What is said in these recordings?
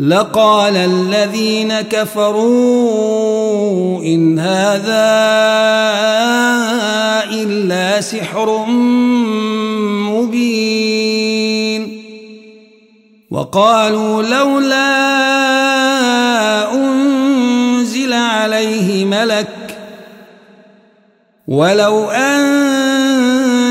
لقال الذين كفروا إن هذا إلا سحر مبين. وقالوا لولا أنزل عليه ملك ولو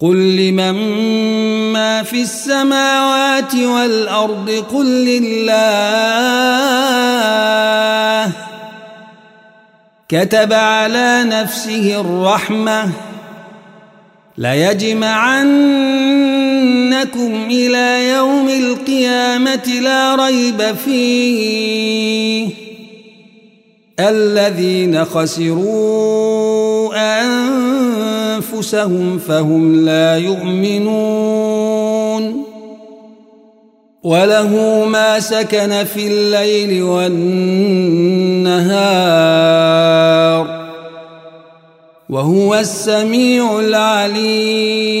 قل لمن ما في السماوات والأرض قل لله كتب على نفسه الرحمة ليجمعنكم إلى يوم القيامة لا ريب فيه الذين خسروا أنفسهم فهم لا يؤمنون. وله ما سكن في الليل والنهار وهو السميع العليم.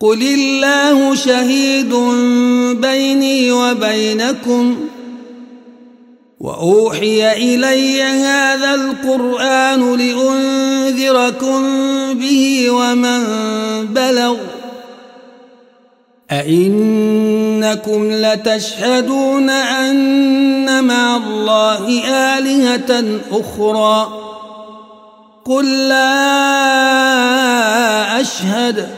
قل الله شهيد بيني وبينكم وأوحي إلي هذا القرآن لأنذركم به ومن بلغ أئنكم لتشهدون أن مع الله آلهة أخرى قل لا أشهد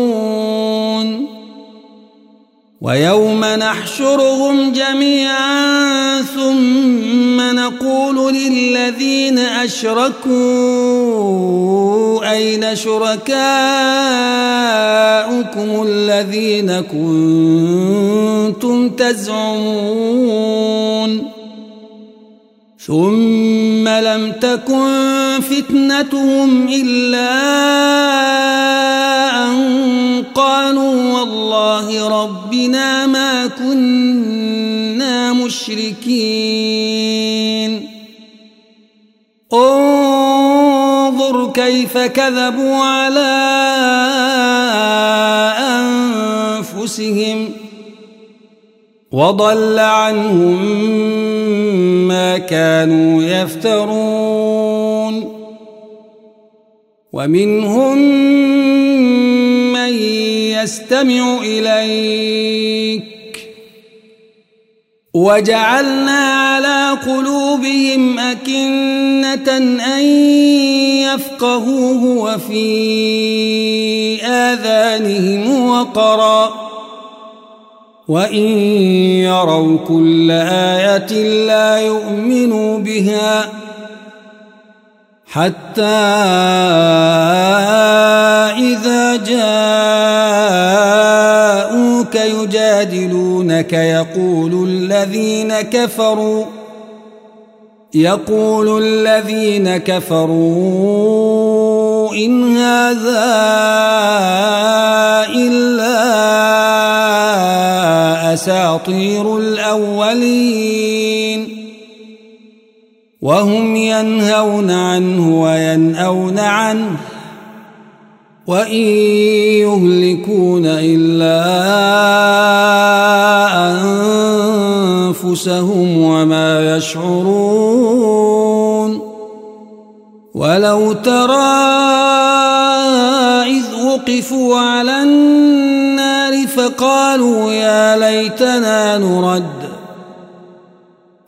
ويوم نحشرهم جميعا ثم نقول للذين أشركوا أين شركاؤكم الذين كنتم تزعمون ثم لم تكن فتنتهم إلا أن والله ربنا ما كنا مشركين. انظر كيف كذبوا على أنفسهم وضل عنهم ما كانوا يفترون. ومنهم من يستمع إليك. وجعلنا على قلوبهم أكنة أن يفقهوه وفي آذانهم وقرا. وإن يروا كل آية لا يؤمنوا بها حتى إذا جاءوك يجادلونك يقول الذين كفروا يقول الذين كفروا إن هذا إلا أساطير الأولين. وهم ينهون عنه وينأون عنه. وإن يهلكون إلا أنفسهم وما يشعرون ولو ترى إذ وقفوا على النار فقالوا يا ليتنا نرد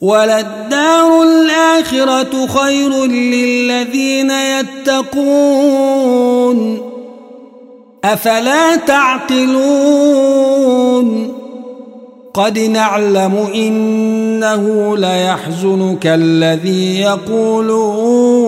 وللدار الآخرة خير للذين يتقون. أفلا تعقلون؟ قد نعلم إنه ليحزنك الذي يقولون.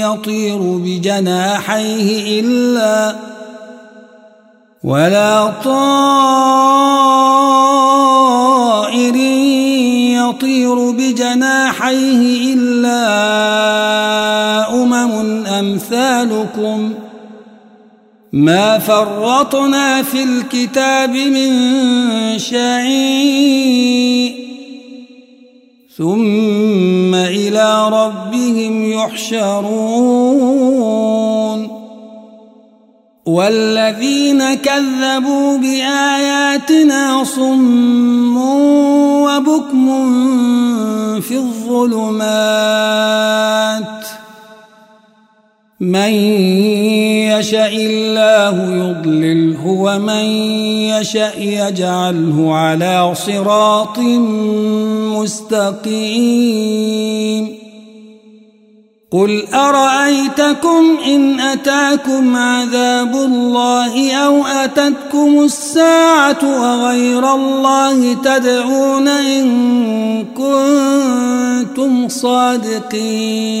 يطير بجناحيه إلا ولا طائر يطير بجناحيه إلا أمم أمثالكم ما فرطنا في الكتاب من شيء ثم إلى ربهم يحشرون. والذين كذبوا بآياتنا صم وبكم في الظلمات. من يشاء الله يضلله ومن يشاء يجعله على صراط مستقيم. قل أرأيتكم إن أتاكم عذاب الله أو أتتكم الساعة وغير الله تدعون إن كنتم صادقين.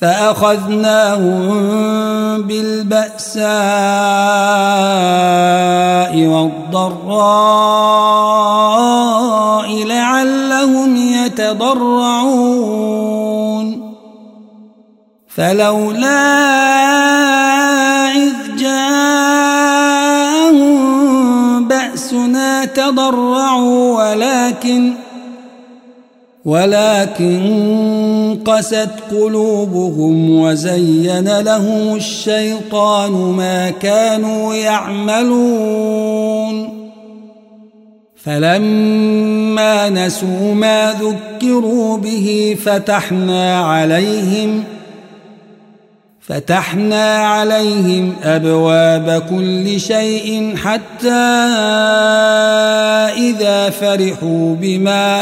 فأخذناهم بالبأساء والضراء لعلهم يتضرعون. فلولا إذ جاءهم بأسنا تضرعوا ولكن ولكن قست قلوبهم وزين لهم الشيطان ما كانوا يعملون. فلما نسوا ما ذكروا به فتحنا عليهم ۖ فتحنا عليهم أبواب كل شيء حتى إذا فرحوا بما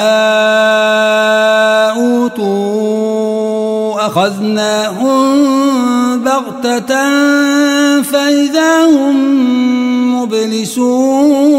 أوتوا أخذناهم بغتة فإذا هم مبلسون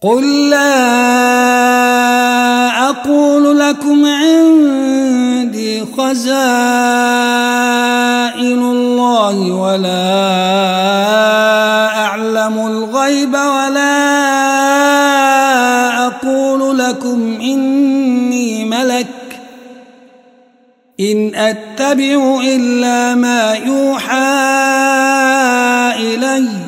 قل لا أقول لكم عندي خزائن الله ولا أعلم الغيب ولا أقول لكم إني ملك إن أتبع إلا ما يوحى إليّ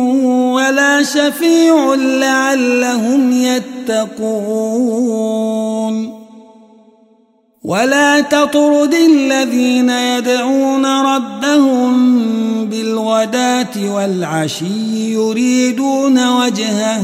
ولا شفيع لعلهم يتقون. ولا تطرد الذين يدعون ربهم بالغداة والعشي يريدون وجهه.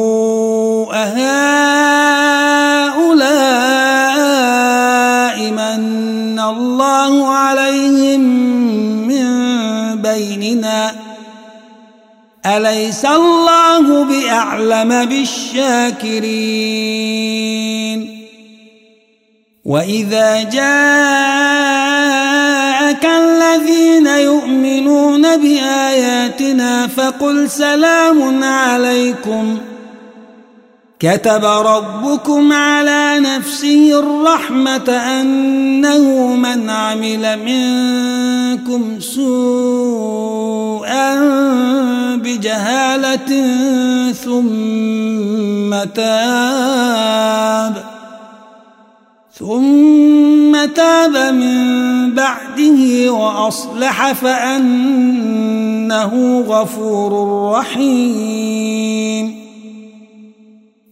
أهؤلاء من الله عليهم من بيننا أليس الله بأعلم بالشاكرين وإذا جاءك الذين يؤمنون بآياتنا فقل سلام عليكم كتب ربكم على نفسه الرحمة أنه من عمل منكم سوءا بجهالة ثم تاب ثم تاب من بعده وأصلح فأنه غفور رحيم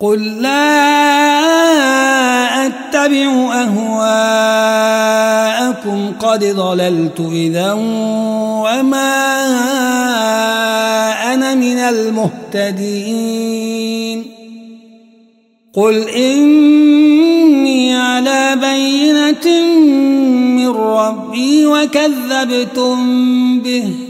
قل لا أتبع أهواءكم قد ضللت إذا وما أنا من المهتدين قل إني على بينة من ربي وكذبتم به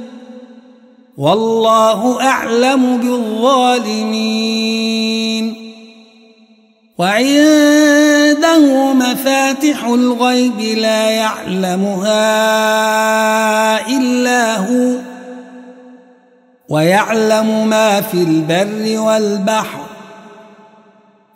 والله أعلم بالظالمين. وعنده مفاتح الغيب لا يعلمها إلا هو ويعلم ما في البر والبحر.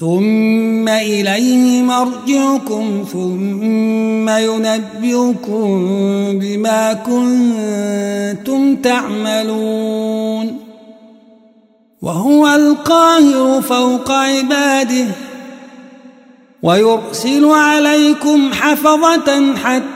ثم إليه مرجعكم ثم ينبئكم بما كنتم تعملون. وهو القاهر فوق عباده ويرسل عليكم حفظة حتى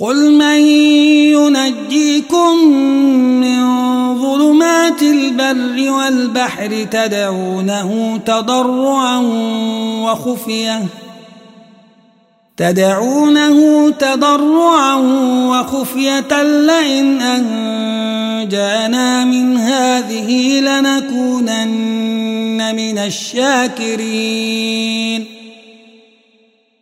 قل من ينجيكم من ظلمات البر والبحر تدعونه تضرعا وخفيه تدعونه تضرعا وخفية لئن أنجانا من هذه لنكونن من الشاكرين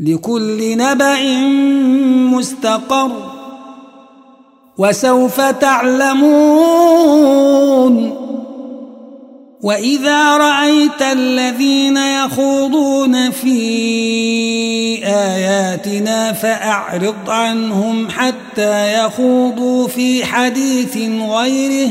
لكل نبأ مستقر وسوف تعلمون وإذا رأيت الذين يخوضون في آياتنا فأعرض عنهم حتى يخوضوا في حديث غيره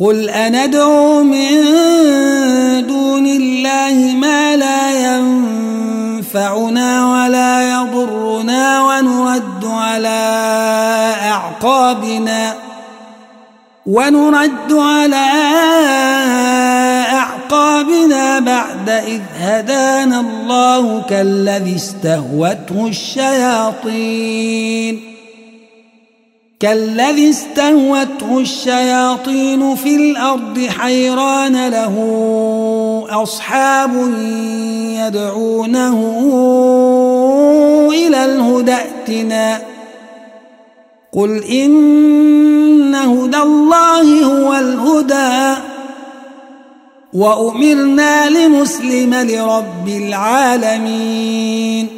قل أندعو من دون الله ما لا ينفعنا ولا يضرنا ونرد على أعقابنا ونرد على أعقابنا بعد إذ هدانا الله كالذي استهوته الشياطين كالذي استهوته الشياطين في الأرض حيران له أصحاب يدعونه إلى الهدى ائتنا. قل إن هدى الله هو الهدى. وأمرنا لمسلم لرب العالمين.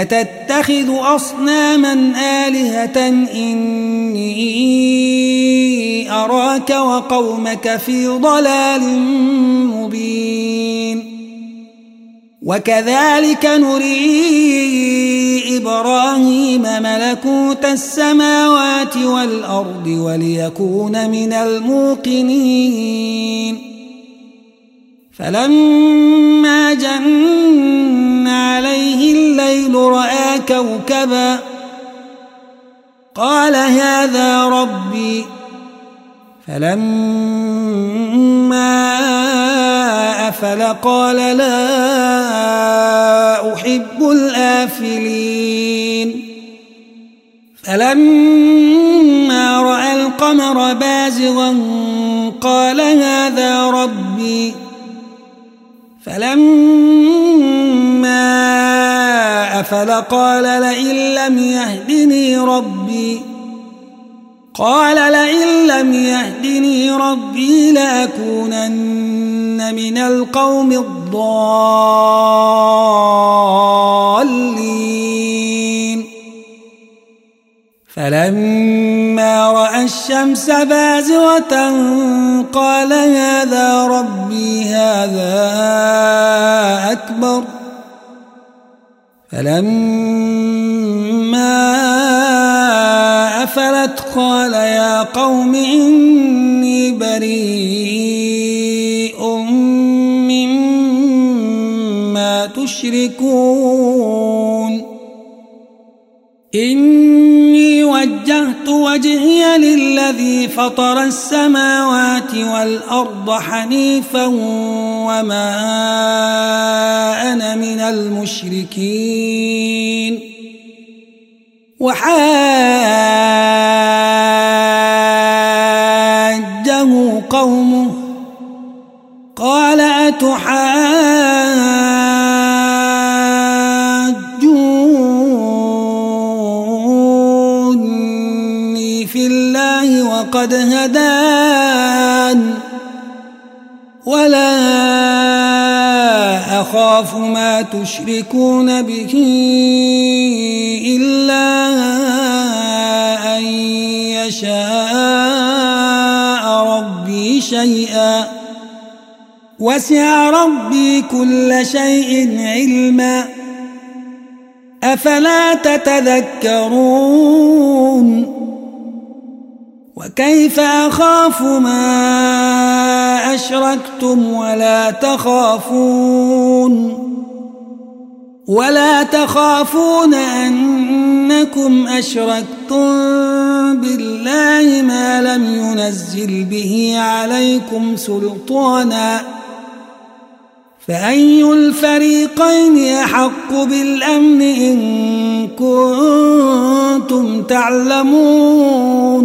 أتتخذ أصناما آلهة إني أراك وقومك في ضلال مبين. وكذلك نري إبراهيم ملكوت السماوات والأرض وليكون من الموقنين. فلما جن عليه الليل رأى كوكبا. قال هذا ربي. فلما أفل قال لا أحب الآفلين. فلما رأى القمر بازغا قال هذا ربي. فلما أفل قال لئن لم يهدني ربي. قال لئن لم يهدني ربي لأكونن من القوم الضالين. فلما رأى الشمس بازغة قال هذا ربي هذا أكبر. فلما أفلت قال يا قوم إني بريء مما تشركون. إني وجهت وجهي للذي فطر السماوات والأرض حنيفا وما أنا من المشركين. وحاجه قومه. قال أتحاجوني أخاف ما تشركون به إلا أن يشاء ربي شيئا. وسع ربي كل شيء علما. أفلا تتذكرون؟ وكيف أخاف ما أشركتم ولا تخافون ولا تخافون أنكم أشركتم بالله ما لم ينزل به عليكم سلطانا فأي الفريقين أحق بالأمن إن كنتم تعلمون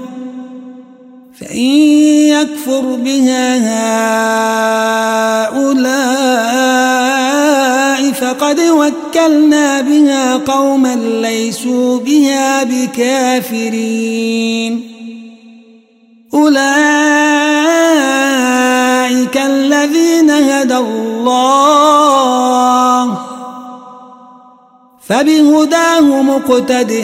فإن يكفر بها هؤلاء فقد وكلنا بها قوما ليسوا بها بكافرين. أولئك الذين هدى الله فبهداه مقتده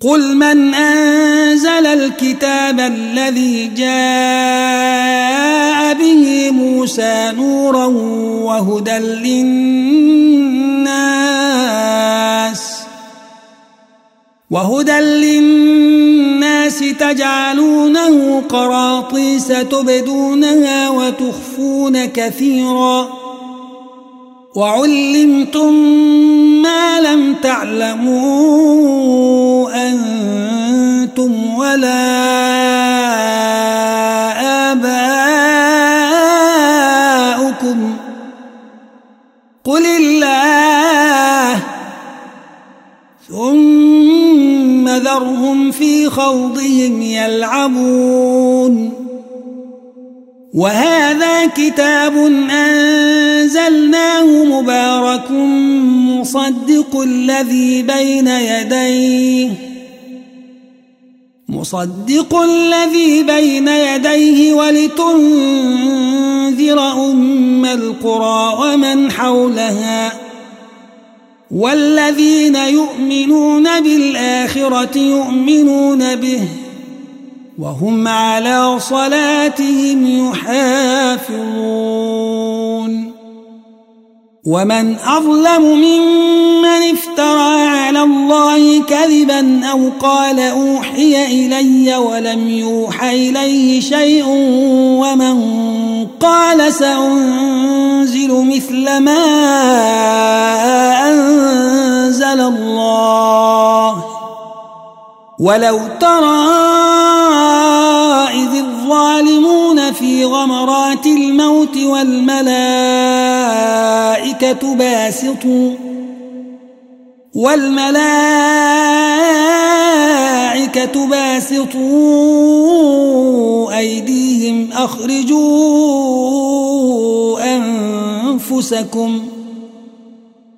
قل من أنزل الكتاب الذي جاء به موسى نورا وهدى للناس وهدى للناس تجعلونه قراطيس تبدونها وتخفون كثيرا وعلمتم ما لم تعلموا أنتم ولا آباؤكم. قل الله ثم ذرهم في خوضهم يلعبون وهذا كتاب أنزلناه مبارك مصدق الذي بين يديه مصدق الذي بين يديه ولتنذر أم القرى ومن حولها والذين يؤمنون بالآخرة يؤمنون به. وهم على صلاتهم يحافظون. ومن أظلم ممن افترى على الله كذبا أو قال أوحي إلي ولم يوح إليه شيء ومن قال سأنزل مثل ما أنزل الله ولو ترى إذ الظالمون في غمرات الموت والملائكة باسطوا والملائكة باسطوا أيديهم أخرجوا أنفسكم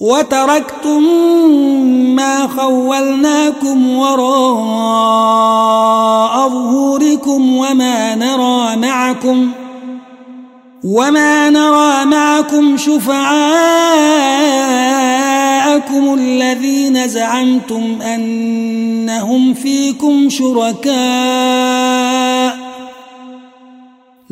وتركتم ما خولناكم وراء ظهوركم وما نرى معكم وما نرى معكم شفعاءكم الذين زعمتم أنهم فيكم شركاء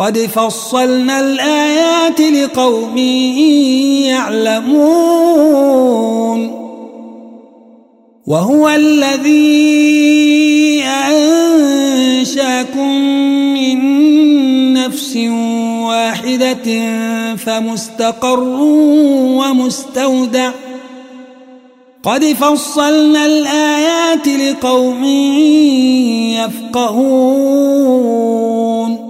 قد فصلنا الآيات لقوم يعلمون. وهو الذي أنشأكم من نفس واحدة فمستقر ومستودع. قد فصلنا الآيات لقوم يفقهون.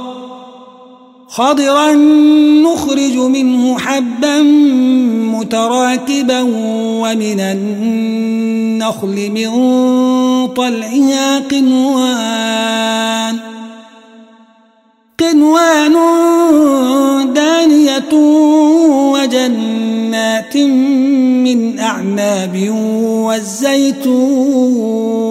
خضرا نخرج منه حبا متراكبا ومن النخل من طلعها قنوان قنوان دانية وجنات من أعناب والزيتون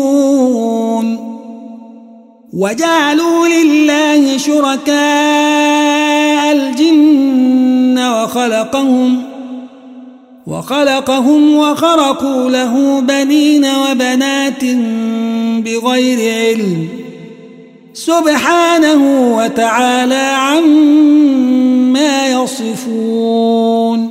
وجعلوا لله شركاء الجن وخلقهم وخلقهم وخرقوا له بنين وبنات بغير علم سبحانه وتعالى عما يصفون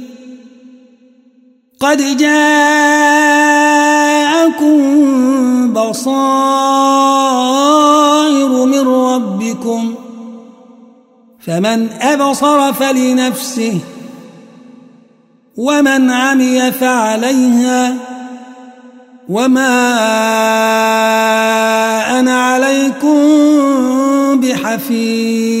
قد جاءكم بصائر من ربكم فمن أبصر فلنفسه ومن عمي فعليها وما أنا عليكم بحفيظ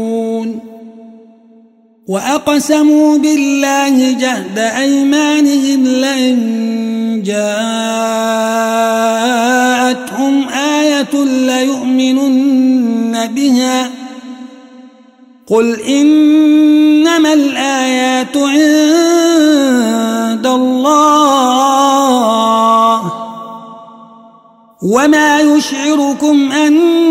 وأقسموا بالله جهد أيمانهم لئن جاءتهم آية ليؤمنن بها قل إنما الآيات عند الله وما يشعركم أنها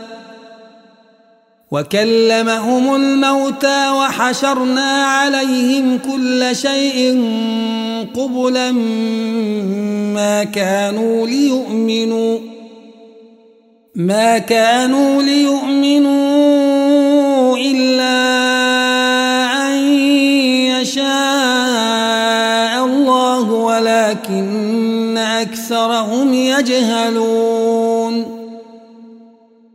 وكلمهم الموتى وحشرنا عليهم كل شيء قبلا ما كانوا ليؤمنوا ما كانوا ليؤمنوا إلا أن يشاء الله ولكن أكثرهم يجهلون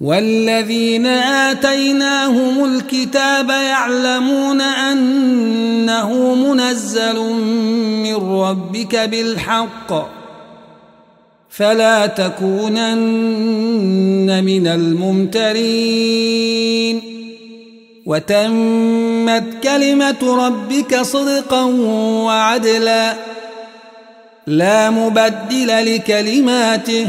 والذين آتيناهم الكتاب يعلمون أنه منزل من ربك بالحق فلا تكونن من الممترين وتمت كلمة ربك صدقا وعدلا لا مبدل لكلماته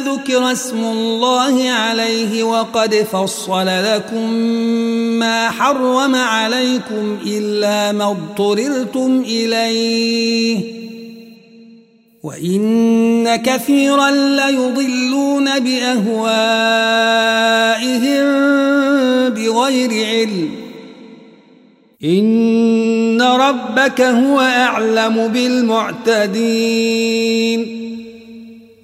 ذكر اسم الله عليه وقد فصل لكم ما حرم عليكم إلا ما اضطررتم إليه. وإن كثيرا ليضلون بأهوائهم بغير علم. إن ربك هو أعلم بالمعتدين.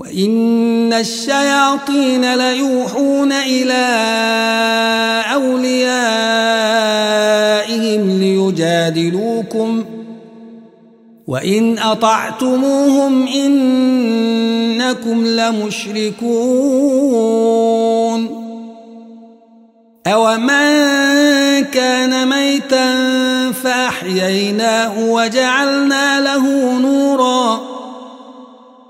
وإن الشياطين ليوحون إلى أوليائهم ليجادلوكم وإن أطعتموهم إنكم لمشركون أومن كان ميتا فأحييناه وجعلنا له نورا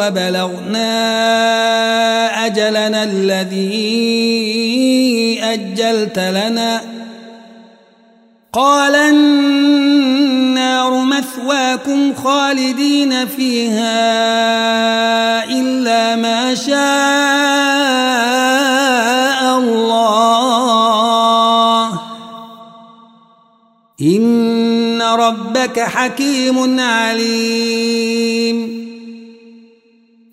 وبلغنا أجلنا الذي أجلت لنا. قال النار مثواكم خالدين فيها إلا ما شاء الله. إن ربك حكيم عليم.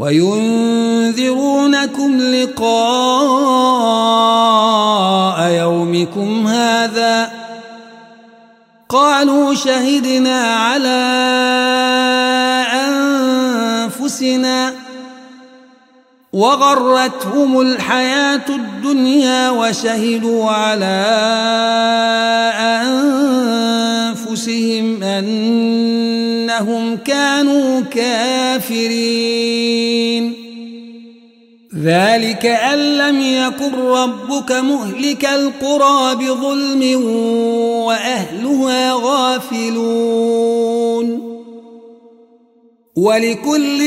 وينذرونكم لقاء يومكم هذا. قالوا شهدنا على أنفسنا وغرتهم الحياة الدنيا وشهدوا على أنفسهم أنهم كانوا كافرين. ذلك أن لم يكن ربك مهلك القرى بظلم وأهلها غافلون. ولكل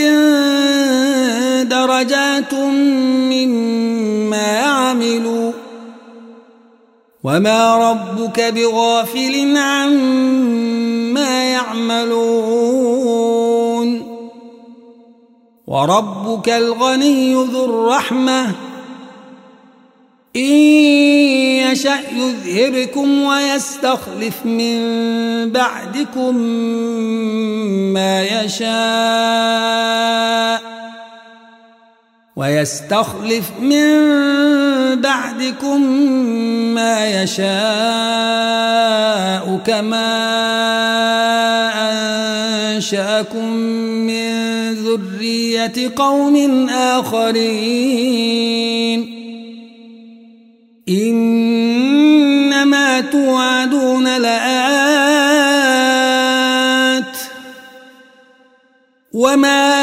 درجات مما عملوا. وما ربك بغافل عما يعملون. وربك الغني ذو الرحمة. إن يشأ يذهبكم ويستخلف من بعدكم ما يشاء. ويستخلف من بعدكم ما يشاء كما أنشأكم من ذرية قوم آخرين. إنما توعدون لآت. وما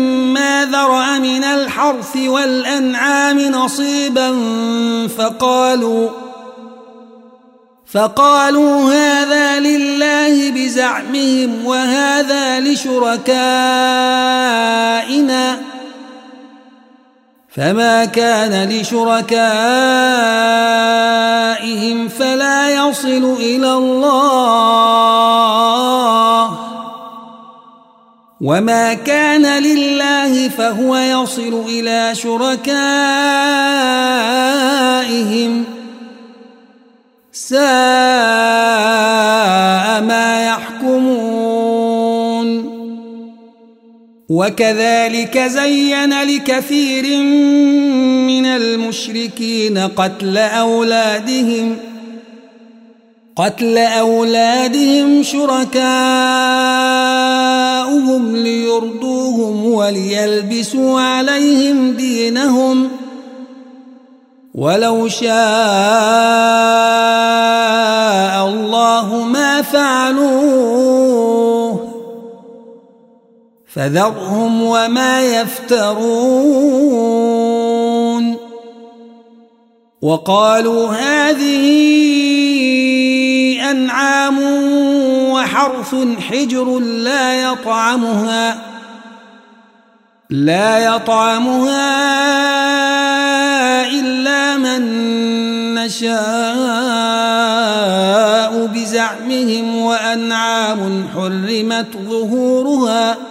ذرأ من الحرث والأنعام نصيبا فقالوا فقالوا هذا لله بزعمهم وهذا لشركائنا. فما كان لشركائهم فلا يصل إلى الله. وما كان لله فهو يصل إلى شركائهم ساء ما يحكمون وكذلك زين لكثير من المشركين قتل أولادهم قتل أولادهم شركاؤهم ليرضوهم وليلبسوا عليهم دينهم. ولو شاء الله ما فعلوه فذرهم وما يفترون. وقالوا هذه أنعام وحرث حجر لا يطعمها لا يطعمها إلا من نشاء بزعمهم وأنعام حرمت ظهورها ۖ.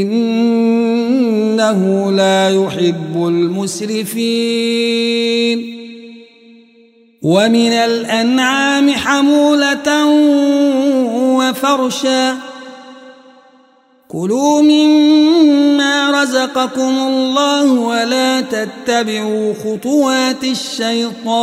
إنه لا يحب المسرفين. ومن الأنعام حمولة وفرشا. كلوا مما رزقكم الله ولا تتبعوا خطوات الشيطان.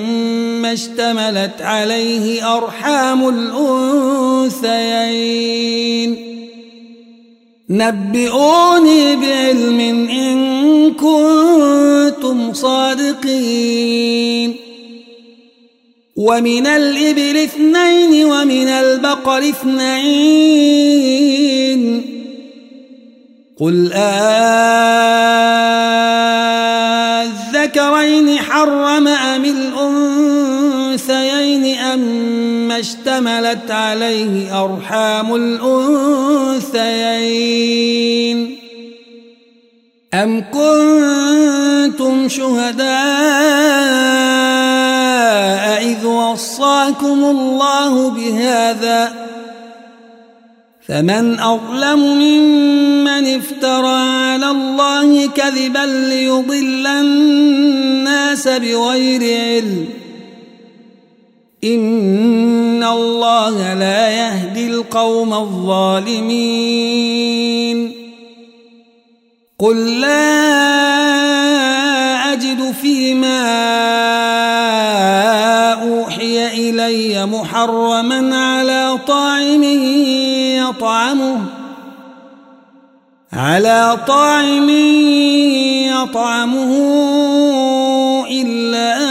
اشتملت عليه أرحام الأنثيين. نبئوني بعلم إن كنتم صادقين. ومن الإبل اثنين ومن البقر اثنين. قل أذكرين حرم أم الأنثيين أم اشتملت عليه أرحام الأنثيين. أم كنتم شهداء إذ وصاكم الله بهذا؟ فمن أظلم ممن افترى على الله كذبا ليضل الناس بغير علم. إن الله لا يهدي القوم الظالمين. قل لا أجد فيما أوحي إلي محرما على طاعم يطعمه. على طاعم يطعمه إلا أن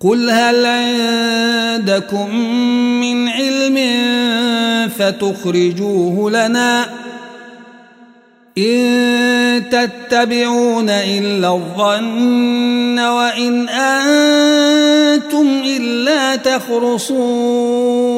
قل هل عندكم من علم فتخرجوه لنا إن تتبعون إلا الظن وإن أنتم إلا تخرصون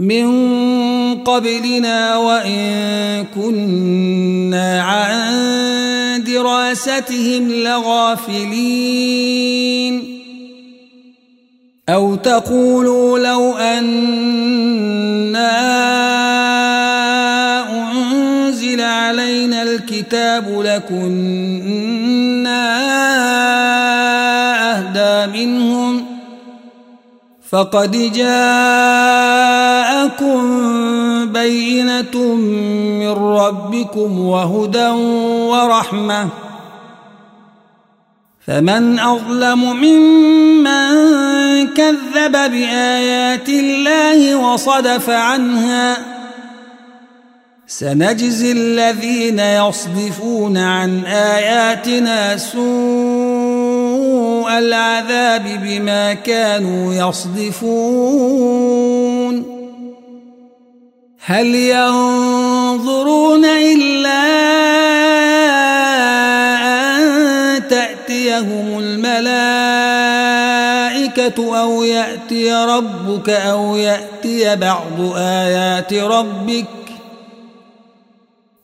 من قبلنا وإن كنا عن دراستهم لغافلين. أو تقولوا لو أنا أنزل علينا الكتاب لكنا فقد جاءكم بينة من ربكم وهدى ورحمة. فمن أظلم ممن كذب بآيات الله وصدف عنها. سنجزي الذين يصدفون عن آياتنا سوء العذاب بما كانوا يصدفون. هل ينظرون إلا أن تأتيهم الملائكة أو يأتي ربك أو يأتي بعض آيات ربك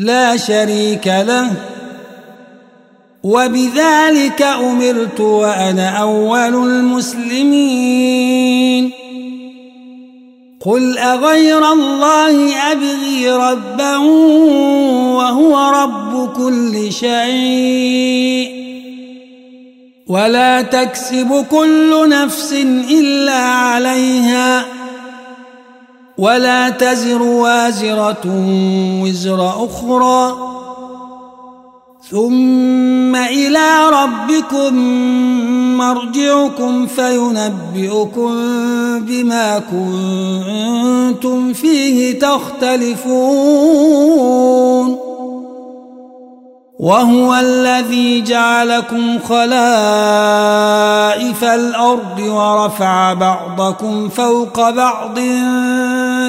لا شريك له. وبذلك أمرت وأنا أول المسلمين. قل أغير الله أبغي ربا وهو رب كل شيء. ولا تكسب كل نفس إلا عليها. ولا تزر وازرة وزر أخرى. ثم إلى ربكم مرجعكم فينبئكم بما كنتم فيه تختلفون. وهو الذي جعلكم خلائف الأرض ورفع بعضكم فوق بعض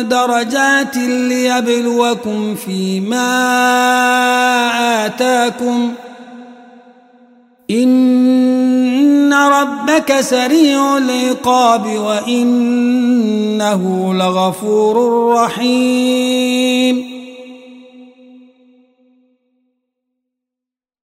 درجات ليبلوكم فيما آتاكم. إن ربك سريع العقاب وإنه لغفور رحيم.